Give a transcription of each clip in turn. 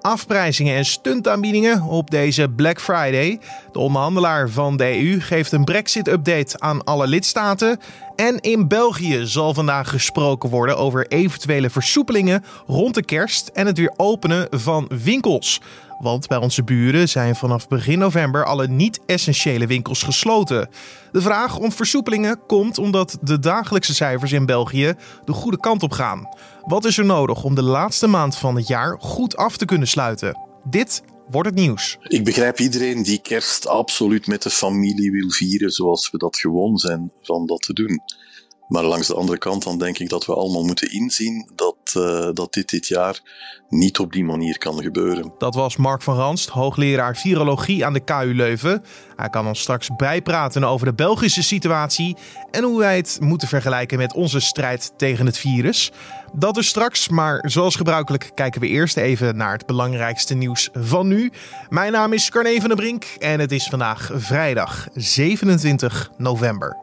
afprijzingen en stuntaanbiedingen op deze Black Friday. De onderhandelaar van de EU geeft een Brexit-update aan alle lidstaten. En in België zal vandaag gesproken worden over eventuele versoepelingen rond de kerst en het weer openen van winkels. Want bij onze buren zijn vanaf begin november alle niet-essentiële winkels gesloten. De vraag om versoepelingen komt omdat de dagelijkse cijfers in België de goede kant op gaan. Wat is er nodig om de laatste maand van het jaar goed af te kunnen sluiten? Dit wordt het nieuws. Ik begrijp iedereen die kerst absoluut met de familie wil vieren zoals we dat gewoon zijn van dat te doen. Maar langs de andere kant dan denk ik dat we allemaal moeten inzien dat, uh, dat dit dit jaar niet op die manier kan gebeuren. Dat was Mark van Ranst, hoogleraar virologie aan de KU Leuven. Hij kan ons straks bijpraten over de Belgische situatie en hoe wij het moeten vergelijken met onze strijd tegen het virus. Dat is straks, maar zoals gebruikelijk kijken we eerst even naar het belangrijkste nieuws van nu. Mijn naam is Carne van der Brink en het is vandaag vrijdag 27 november.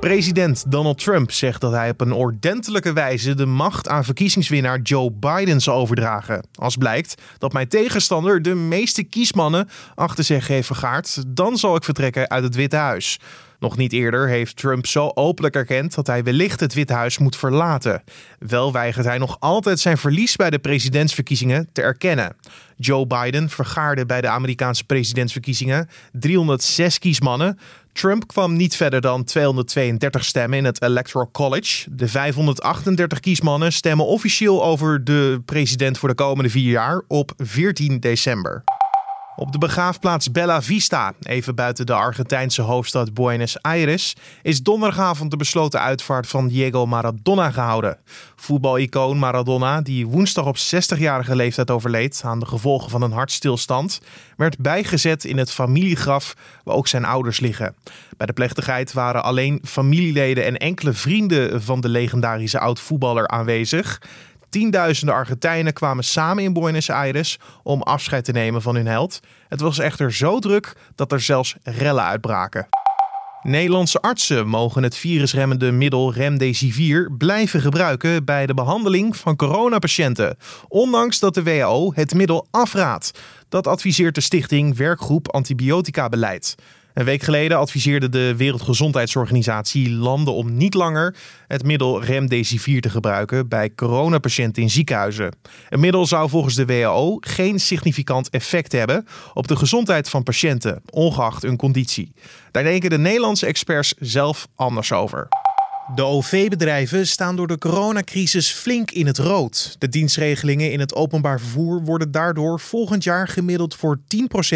President Donald Trump zegt dat hij op een ordentelijke wijze de macht aan verkiezingswinnaar Joe Biden zal overdragen. Als blijkt dat mijn tegenstander de meeste kiesmannen achter zich heeft vergaard, dan zal ik vertrekken uit het Witte Huis. Nog niet eerder heeft Trump zo openlijk erkend dat hij wellicht het Witte Huis moet verlaten. Wel weigert hij nog altijd zijn verlies bij de presidentsverkiezingen te erkennen. Joe Biden vergaarde bij de Amerikaanse presidentsverkiezingen 306 kiesmannen. Trump kwam niet verder dan 232 stemmen in het Electoral College. De 538 kiesmannen stemmen officieel over de president voor de komende vier jaar op 14 december. Op de begraafplaats Bella Vista, even buiten de Argentijnse hoofdstad Buenos Aires, is donderdagavond de besloten uitvaart van Diego Maradona gehouden. Voetbalicoon Maradona, die woensdag op 60-jarige leeftijd overleed aan de gevolgen van een hartstilstand, werd bijgezet in het familiegraf waar ook zijn ouders liggen. Bij de plechtigheid waren alleen familieleden en enkele vrienden van de legendarische oud-voetballer aanwezig. Tienduizenden Argentijnen kwamen samen in Buenos Aires om afscheid te nemen van hun held. Het was echter zo druk dat er zelfs rellen uitbraken. Nederlandse artsen mogen het virusremmende middel Remdesivir blijven gebruiken bij de behandeling van coronapatiënten, ondanks dat de WHO het middel afraadt. Dat adviseert de stichting Werkgroep Antibiotica Beleid. Een week geleden adviseerde de Wereldgezondheidsorganisatie landen om niet langer het middel Remdesivir te gebruiken bij coronapatiënten in ziekenhuizen. Het middel zou volgens de WHO geen significant effect hebben op de gezondheid van patiënten, ongeacht hun conditie. Daar denken de Nederlandse experts zelf anders over. De OV-bedrijven staan door de coronacrisis flink in het rood. De dienstregelingen in het openbaar vervoer worden daardoor volgend jaar gemiddeld voor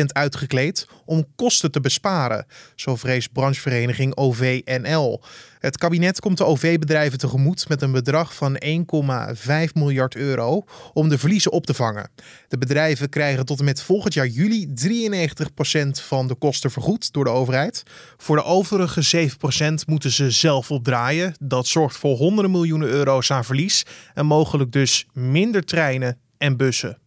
10% uitgekleed om kosten te besparen, zo vreest branchevereniging OVNL. Het kabinet komt de OV-bedrijven tegemoet met een bedrag van 1,5 miljard euro om de verliezen op te vangen. De bedrijven krijgen tot en met volgend jaar juli 93% van de kosten vergoed door de overheid. Voor de overige 7% moeten ze zelf opdraaien. Dat zorgt voor honderden miljoenen euro's aan verlies en mogelijk dus minder treinen en bussen.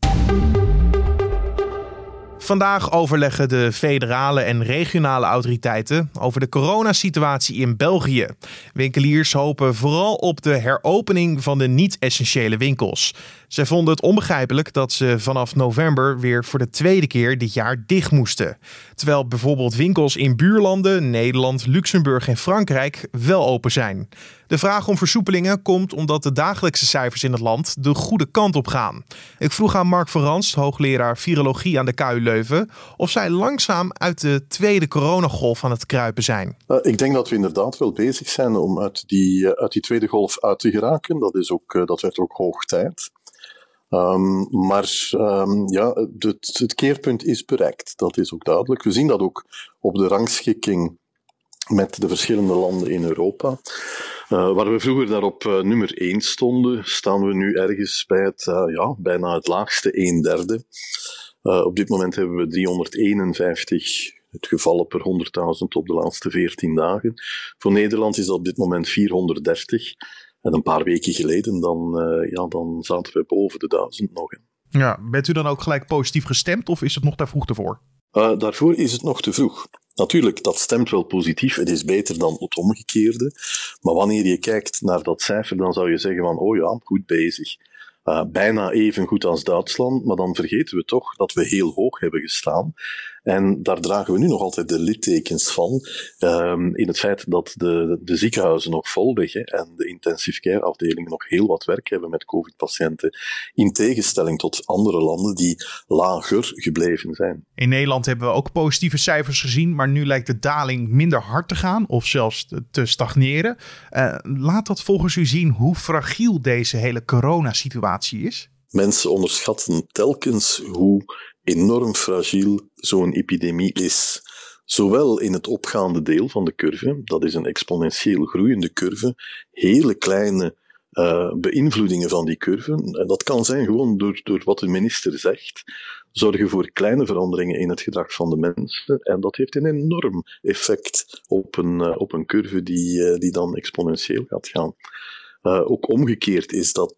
Vandaag overleggen de federale en regionale autoriteiten over de coronasituatie in België. Winkeliers hopen vooral op de heropening van de niet-essentiële winkels. Zij vonden het onbegrijpelijk dat ze vanaf november weer voor de tweede keer dit jaar dicht moesten. Terwijl bijvoorbeeld winkels in buurlanden, Nederland, Luxemburg en Frankrijk wel open zijn. De vraag om versoepelingen komt omdat de dagelijkse cijfers in het land de goede kant op gaan. Ik vroeg aan Mark Verranst, hoogleraar virologie aan de KU Leuven, of zij langzaam uit de tweede coronagolf aan het kruipen zijn. Uh, ik denk dat we inderdaad wel bezig zijn om uit die, uh, uit die tweede golf uit te geraken. Dat, is ook, uh, dat werd ook hoog tijd. Um, maar um, ja, het, keerpunt is bereikt. Dat is ook duidelijk. We zien dat ook op de rangschikking met de verschillende landen in Europa. Uh, waar we vroeger daar op uh, nummer 1 stonden, staan we nu ergens bij het, uh, ja, bijna het laagste 1 derde. op dit moment hebben we 351 het gevallen per 100.000 op de laatste 14 dagen. Voor Nederland is dat op dit moment 430. En een paar weken geleden, dan, ja, dan zaten we boven de duizend nog. Ja, bent u dan ook gelijk positief gestemd of is het nog daar vroeg te voor? Daarvoor is het nog te vroeg. Natuurlijk, dat stemt wel positief. Het is beter dan het omgekeerde. Maar wanneer je kijkt naar dat cijfer, dan zou je zeggen van, oh ja, goed bezig. uh, bijna even goed als Duitsland, maar dan vergeten we toch dat we heel hoog hebben gestaan. En daar dragen we nu nog altijd de littekens van, um, in het feit dat de, de ziekenhuizen nog vol liggen en de intensive care afdelingen nog heel wat werk hebben met COVID-patiënten, in tegenstelling tot andere landen die lager gebleven zijn. In Nederland hebben we ook positieve cijfers gezien, maar nu lijkt de daling minder hard te gaan of zelfs te stagneren. Uh, laat dat volgens u zien hoe fragiel deze hele coronasituatie is? Mensen onderschatten telkens hoe enorm fragiel zo'n epidemie is. Zowel in het opgaande deel van de curve, dat is een exponentieel groeiende curve, hele kleine uh, beïnvloedingen van die curve. En dat kan zijn gewoon door, door wat de minister zegt, zorgen voor kleine veranderingen in het gedrag van de mensen. En dat heeft een enorm effect op een, uh, op een curve die, uh, die dan exponentieel gaat gaan. ook omgekeerd is dat,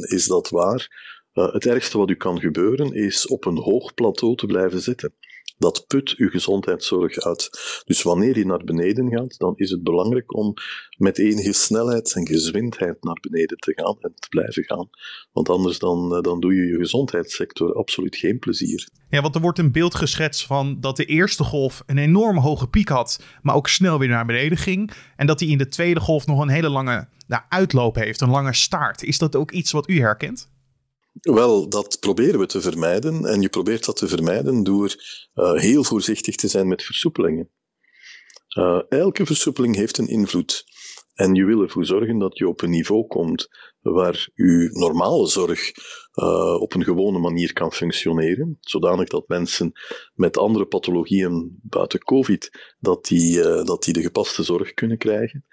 is dat waar. Uh, het ergste wat u kan gebeuren is op een hoog plateau te blijven zitten. Dat put uw gezondheidszorg uit. Dus wanneer je naar beneden gaat, dan is het belangrijk om met enige snelheid en gezwindheid naar beneden te gaan en te blijven gaan. Want anders dan, eh, dan doe je je gezondheidssector absoluut geen plezier. Ja, want er wordt een beeld geschetst van dat de eerste golf een enorm hoge piek had, maar ook snel weer naar beneden ging. En dat die in de tweede golf nog een hele lange nou, uitloop heeft, een lange staart. Is dat ook iets wat u herkent? Wel, dat proberen we te vermijden. En je probeert dat te vermijden door uh, heel voorzichtig te zijn met versoepelingen. Uh, elke versoepeling heeft een invloed. En je wil ervoor zorgen dat je op een niveau komt waar je normale zorg uh, op een gewone manier kan functioneren, zodanig dat mensen met andere pathologieën buiten COVID, dat die, dat die de gepaste zorg kunnen krijgen.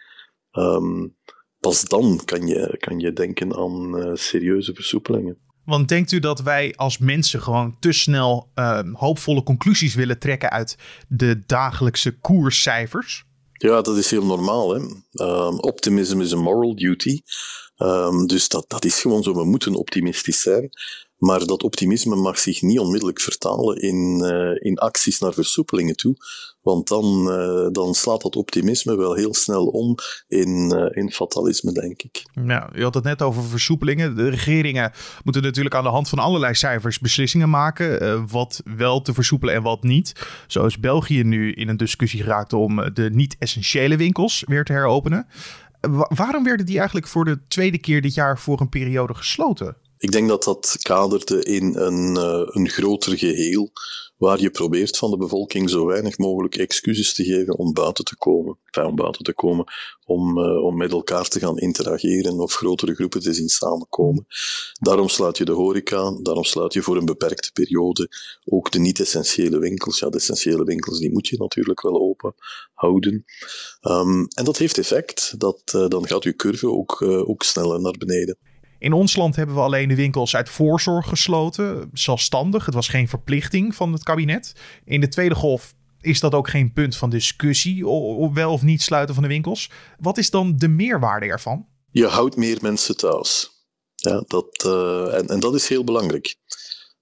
Um, pas dan kan je, kan je denken aan serieuze versoepelingen. Want denkt u dat wij als mensen gewoon te snel uh, hoopvolle conclusies willen trekken uit de dagelijkse koerscijfers? Ja, dat is heel normaal. Hè? Um, optimism is a moral duty. Um, dus dat, dat is gewoon zo. We moeten optimistisch zijn. Maar dat optimisme mag zich niet onmiddellijk vertalen in, uh, in acties naar versoepelingen toe. Want dan, uh, dan slaat dat optimisme wel heel snel om in, uh, in fatalisme, denk ik. Ja, u had het net over versoepelingen. De regeringen moeten natuurlijk aan de hand van allerlei cijfers beslissingen maken. wat wel te versoepelen en wat niet. Zo is België nu in een discussie geraakt om de niet-essentiële winkels weer te heropenen. waarom werden die eigenlijk voor de tweede keer dit jaar voor een periode gesloten? Ik denk dat dat kaderde in een, uh, een groter geheel, waar je probeert van de bevolking zo weinig mogelijk excuses te geven om buiten te komen. Om buiten te komen, om, uh, om met elkaar te gaan interageren of grotere groepen te zien samenkomen. Daarom sluit je de horeca, daarom sluit je voor een beperkte periode ook de niet-essentiële winkels. Ja, de essentiële winkels, die moet je natuurlijk wel open houden. Um, en dat heeft effect, dat, uh, dan gaat je curve ook, ook sneller naar beneden. In ons land hebben we alleen de winkels uit voorzorg gesloten, zelfstandig. Het was geen verplichting van het kabinet. In de tweede golf is dat ook geen punt van discussie, of wel of niet sluiten van de winkels. Wat is dan de meerwaarde ervan? Je houdt meer mensen thuis. Ja, dat, uh, en, en dat is heel belangrijk.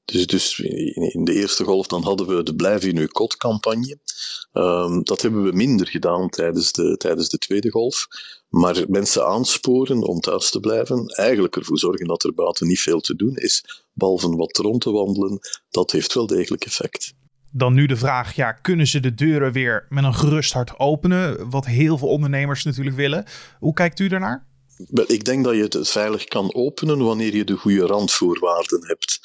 Dus, dus in de eerste golf dan hadden we de Blijf in uw kot campagne. Um, dat hebben we minder gedaan tijdens de, tijdens de tweede golf. Maar mensen aansporen om thuis te blijven, eigenlijk ervoor zorgen dat er buiten niet veel te doen is, behalve wat rond te wandelen, dat heeft wel degelijk effect. Dan nu de vraag, ja, kunnen ze de deuren weer met een gerust hart openen? Wat heel veel ondernemers natuurlijk willen. Hoe kijkt u daarnaar? Ik denk dat je het veilig kan openen wanneer je de goede randvoorwaarden hebt.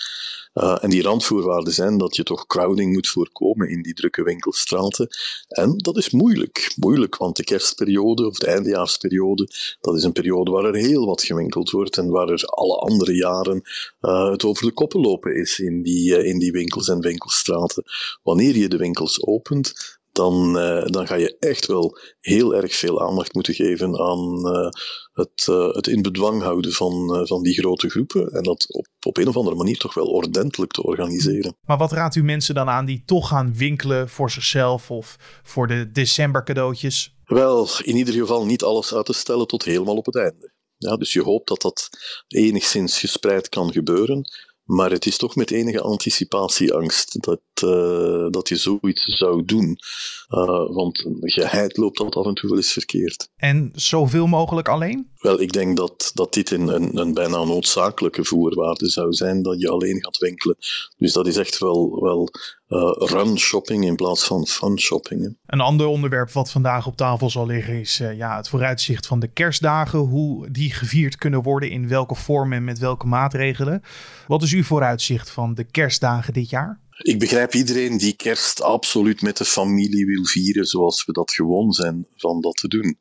Uh, en die randvoorwaarden zijn dat je toch crowding moet voorkomen in die drukke winkelstraten. En dat is moeilijk. Moeilijk, want de kerstperiode of de eindejaarsperiode, dat is een periode waar er heel wat gewinkeld wordt en waar er alle andere jaren uh, het over de koppen lopen is in die, uh, in die winkels en winkelstraten. Wanneer je de winkels opent, dan, uh, dan ga je echt wel heel erg veel aandacht moeten geven aan uh, het, uh, het in bedwang houden van, van die grote groepen. En dat op, op een of andere manier toch wel ordentelijk te organiseren. Maar wat raadt u mensen dan aan die toch gaan winkelen voor zichzelf of voor de december cadeautjes? Wel, in ieder geval niet alles uit te stellen tot helemaal op het einde. Ja, dus je hoopt dat dat enigszins gespreid kan gebeuren. Maar het is toch met enige anticipatieangst dat, uh, dat je zoiets zou doen. Uh, want geheid loopt dat af en toe wel eens verkeerd. En zoveel mogelijk alleen? Wel, ik denk dat, dat dit een, een, een bijna noodzakelijke voorwaarde zou zijn dat je alleen gaat winkelen. Dus dat is echt wel, wel run shopping in plaats van fun shopping. Een ander onderwerp wat vandaag op tafel zal liggen is uh, ja, het vooruitzicht van de kerstdagen. Hoe die gevierd kunnen worden, in welke vorm en met welke maatregelen. Wat is uw vooruitzicht van de kerstdagen dit jaar? Ik begrijp iedereen die kerst absoluut met de familie wil vieren zoals we dat gewoon zijn van dat te doen.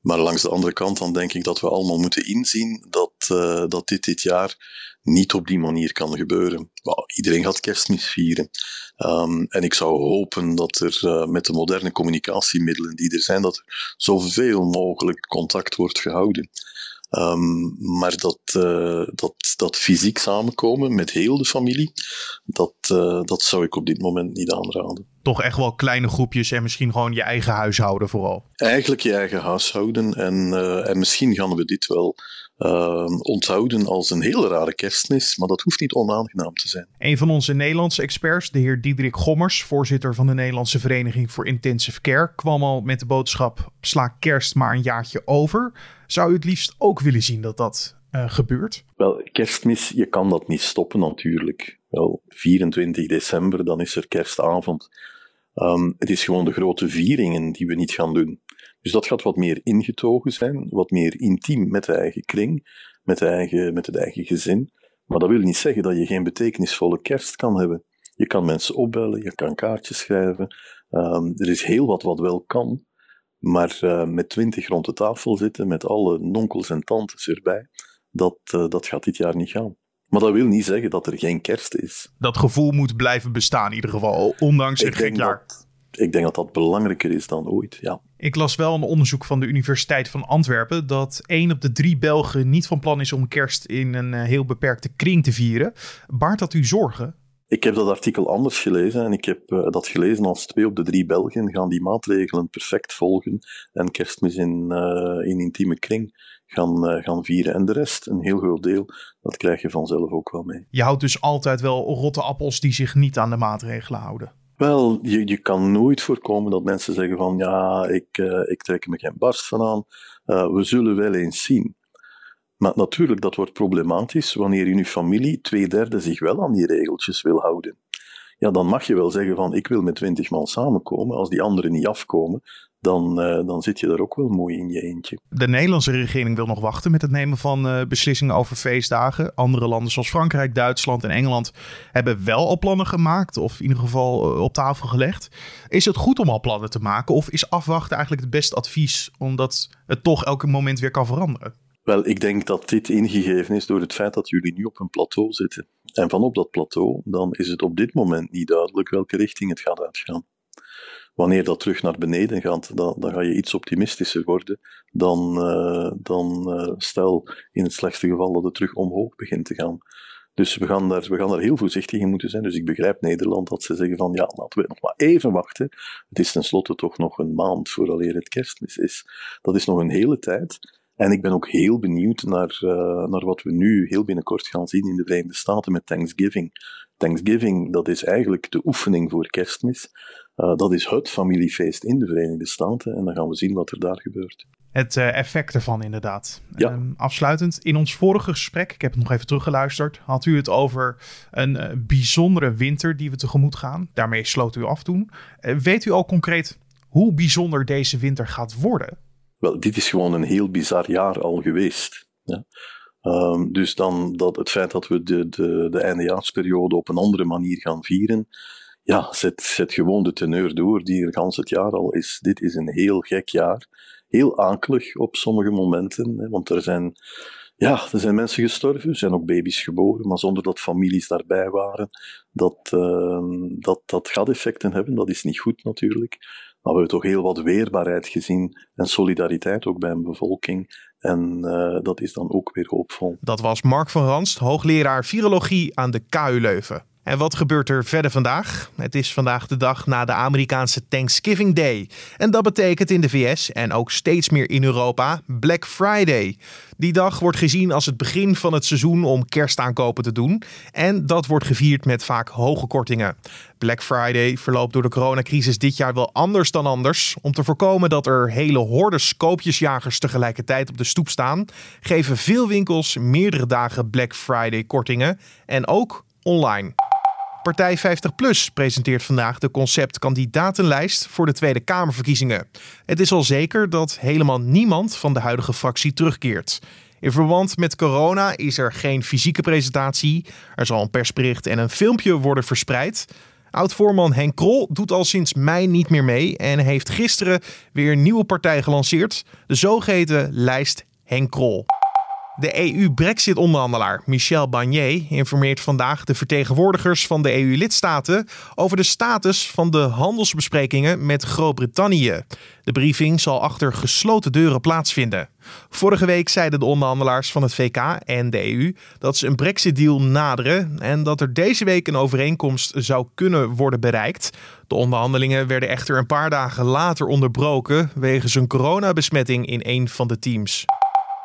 Maar langs de andere kant dan denk ik dat we allemaal moeten inzien dat, uh, dat dit dit jaar niet op die manier kan gebeuren. Iedereen gaat kerstmis vieren. Um, en ik zou hopen dat er uh, met de moderne communicatiemiddelen die er zijn, dat er zoveel mogelijk contact wordt gehouden. Um, maar dat, uh, dat, dat fysiek samenkomen met heel de familie, dat, dat zou ik op dit moment niet aanraden. Toch echt wel kleine groepjes en misschien gewoon je eigen huishouden vooral? Eigenlijk je eigen huishouden. En, uh, en misschien gaan we dit wel onthouden als een hele rare kerstmis, maar dat hoeft niet onaangenaam te zijn. Een van onze Nederlandse experts, de heer Diederik Gommers, voorzitter van de Nederlandse Vereniging voor Intensive Care, kwam al met de boodschap: sla kerst maar een jaartje over. Zou u het liefst ook willen zien dat dat uh, gebeurt? Wel, kerstmis, je kan dat niet stoppen natuurlijk. Wel, 24 december, dan is er kerstavond. Um, het is gewoon de grote vieringen die we niet gaan doen. Dus dat gaat wat meer ingetogen zijn, wat meer intiem met de eigen kring, met, de eigen, met het eigen gezin. Maar dat wil niet zeggen dat je geen betekenisvolle kerst kan hebben. Je kan mensen opbellen, je kan kaartjes schrijven. Um, er is heel wat wat wel kan. Maar uh, met twintig rond de tafel zitten, met alle nonkels en tantes erbij, dat, uh, dat gaat dit jaar niet gaan. Maar dat wil niet zeggen dat er geen kerst is. Dat gevoel moet blijven bestaan in ieder geval, ondanks het gek jaar. Dat, ik denk dat dat belangrijker is dan ooit, ja. Ik las wel een onderzoek van de Universiteit van Antwerpen dat één op de drie Belgen niet van plan is om kerst in een uh, heel beperkte kring te vieren. Baart dat u zorgen? Ik heb dat artikel anders gelezen en ik heb uh, dat gelezen als twee op de drie Belgen gaan die maatregelen perfect volgen en kerstmis in, uh, in intieme kring gaan, uh, gaan vieren. En de rest, een heel groot deel, dat krijg je vanzelf ook wel mee. Je houdt dus altijd wel rotte appels die zich niet aan de maatregelen houden? Wel, je, je kan nooit voorkomen dat mensen zeggen van ja, ik, ik trek me geen barst van aan. we zullen wel eens zien. Maar natuurlijk, dat wordt problematisch wanneer in je familie twee derde zich wel aan die regeltjes wil houden. Ja, dan mag je wel zeggen van ik wil met twintig man samenkomen. Als die anderen niet afkomen, dan, uh, dan zit je daar ook wel mooi in je eentje. De Nederlandse regering wil nog wachten met het nemen van uh, beslissingen over feestdagen. Andere landen zoals Frankrijk, Duitsland en Engeland hebben wel al plannen gemaakt, of in ieder geval uh, op tafel gelegd. Is het goed om al plannen te maken, of is afwachten eigenlijk het beste advies, omdat het toch elke moment weer kan veranderen? Wel, ik denk dat dit ingegeven is door het feit dat jullie nu op een plateau zitten. En van op dat plateau, dan is het op dit moment niet duidelijk welke richting het gaat uitgaan. Wanneer dat terug naar beneden gaat, dan, dan ga je iets optimistischer worden dan, uh, dan uh, stel in het slechtste geval dat het terug omhoog begint te gaan. Dus we gaan, daar, we gaan daar heel voorzichtig in moeten zijn. Dus ik begrijp Nederland dat ze zeggen van ja, laten we nog maar even wachten. Het is tenslotte toch nog een maand vooraleer het kerstmis is. Dat is nog een hele tijd. En ik ben ook heel benieuwd naar, uh, naar wat we nu heel binnenkort gaan zien in de Verenigde Staten met Thanksgiving. Thanksgiving, dat is eigenlijk de oefening voor kerstmis. Uh, dat is het familiefeest in de Verenigde Staten. En dan gaan we zien wat er daar gebeurt. Het uh, effect ervan inderdaad. Ja. Um, afsluitend, in ons vorige gesprek, ik heb het nog even teruggeluisterd, had u het over een uh, bijzondere winter die we tegemoet gaan. Daarmee sloot u af toen. weet u al concreet hoe bijzonder deze winter gaat worden? Wel, dit is gewoon een heel bizar jaar al geweest. Ja. Um, dus dan dat het feit dat we de, de, de eindejaarsperiode op een andere manier gaan vieren, ja, zet, zet gewoon de teneur door die er gans het jaar al is. Dit is een heel gek jaar. Heel akelig op sommige momenten, hè, want er zijn, ja, er zijn mensen gestorven, er zijn ook baby's geboren, maar zonder dat families daarbij waren. Dat, uh, dat, dat gaat effecten hebben, dat is niet goed natuurlijk. Maar we hebben toch heel wat weerbaarheid gezien en solidariteit ook bij een bevolking. En uh, dat is dan ook weer hoopvol. Dat was Mark van Ranst, hoogleraar virologie aan de KU Leuven. En wat gebeurt er verder vandaag? Het is vandaag de dag na de Amerikaanse Thanksgiving Day. En dat betekent in de VS en ook steeds meer in Europa Black Friday. Die dag wordt gezien als het begin van het seizoen om kerstaankopen te doen. En dat wordt gevierd met vaak hoge kortingen. Black Friday verloopt door de coronacrisis dit jaar wel anders dan anders. Om te voorkomen dat er hele hordes koopjesjagers tegelijkertijd op de stoep staan, geven veel winkels meerdere dagen Black Friday kortingen. En ook online. Partij 50PLUS presenteert vandaag de conceptkandidatenlijst voor de Tweede Kamerverkiezingen. Het is al zeker dat helemaal niemand van de huidige fractie terugkeert. In verband met corona is er geen fysieke presentatie. Er zal een persbericht en een filmpje worden verspreid. Oud-voorman Henk Krol doet al sinds mei niet meer mee en heeft gisteren weer een nieuwe partij gelanceerd. De zogeheten lijst Henk Krol. De EU-Brexit-onderhandelaar Michel Barnier informeert vandaag de vertegenwoordigers van de EU-lidstaten over de status van de handelsbesprekingen met Groot-Brittannië. De briefing zal achter gesloten deuren plaatsvinden. Vorige week zeiden de onderhandelaars van het VK en de EU dat ze een Brexit-deal naderen en dat er deze week een overeenkomst zou kunnen worden bereikt. De onderhandelingen werden echter een paar dagen later onderbroken wegens een coronabesmetting in een van de teams.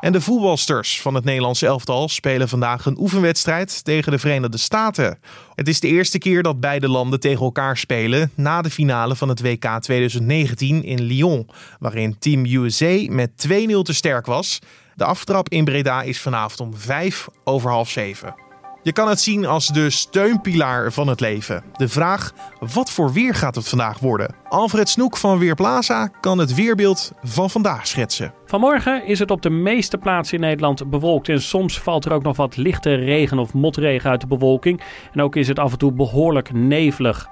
En de voetbalsters van het Nederlandse elftal spelen vandaag een oefenwedstrijd tegen de Verenigde Staten. Het is de eerste keer dat beide landen tegen elkaar spelen na de finale van het WK 2019 in Lyon, waarin Team USA met 2-0 te sterk was. De aftrap in Breda is vanavond om 5 over half 7. Je kan het zien als de steunpilaar van het leven. De vraag: wat voor weer gaat het vandaag worden? Alfred Snoek van Weerplaza kan het weerbeeld van vandaag schetsen. Vanmorgen is het op de meeste plaatsen in Nederland bewolkt en soms valt er ook nog wat lichte regen of motregen uit de bewolking. En ook is het af en toe behoorlijk nevelig.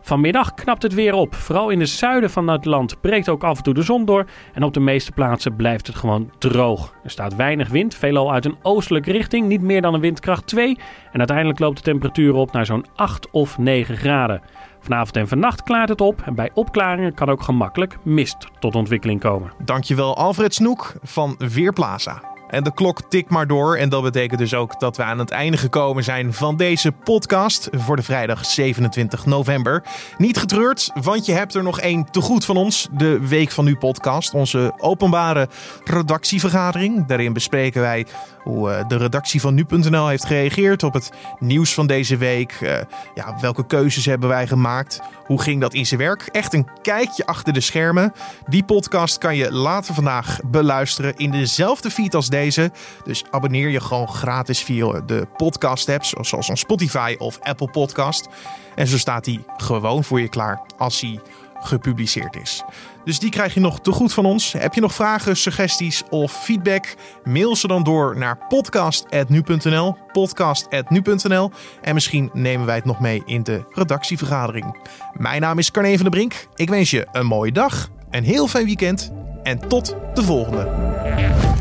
Vanmiddag knapt het weer op. Vooral in het zuiden van het land breekt ook af en toe de zon door. En op de meeste plaatsen blijft het gewoon droog. Er staat weinig wind, veelal uit een oostelijke richting, niet meer dan een windkracht 2. En uiteindelijk loopt de temperatuur op naar zo'n 8 of 9 graden. Vanavond en vannacht klaart het op en bij opklaringen kan ook gemakkelijk mist tot ontwikkeling komen. Dankjewel Alfred Snoek van Weerplaza. En de klok tikt maar door. En dat betekent dus ook dat we aan het einde gekomen zijn van deze podcast voor de vrijdag 27 november. Niet getreurd, want je hebt er nog één te goed van ons. De Week van Nu podcast, onze openbare redactievergadering. Daarin bespreken wij hoe eh, de redactie van nu.nl heeft gereageerd op het nieuws van deze week. Uh, ja, welke keuzes hebben wij gemaakt? Hoe ging dat in zijn werk? Echt een kijkje achter de schermen. Die podcast kan je later vandaag beluisteren in dezelfde feed als deze. Dus abonneer je gewoon gratis via de podcast-apps, zoals een Spotify of Apple Podcast. En zo staat die gewoon voor je klaar als hij gepubliceerd is. Dus die krijg je nog te goed van ons. Heb je nog vragen, suggesties of feedback? Mail ze dan door naar podcast.nu.nl. Podcast.nu.nl. En misschien nemen wij het nog mee in de redactievergadering. Mijn naam is Carne van der Brink. Ik wens je een mooie dag, een heel fijn weekend en tot de volgende.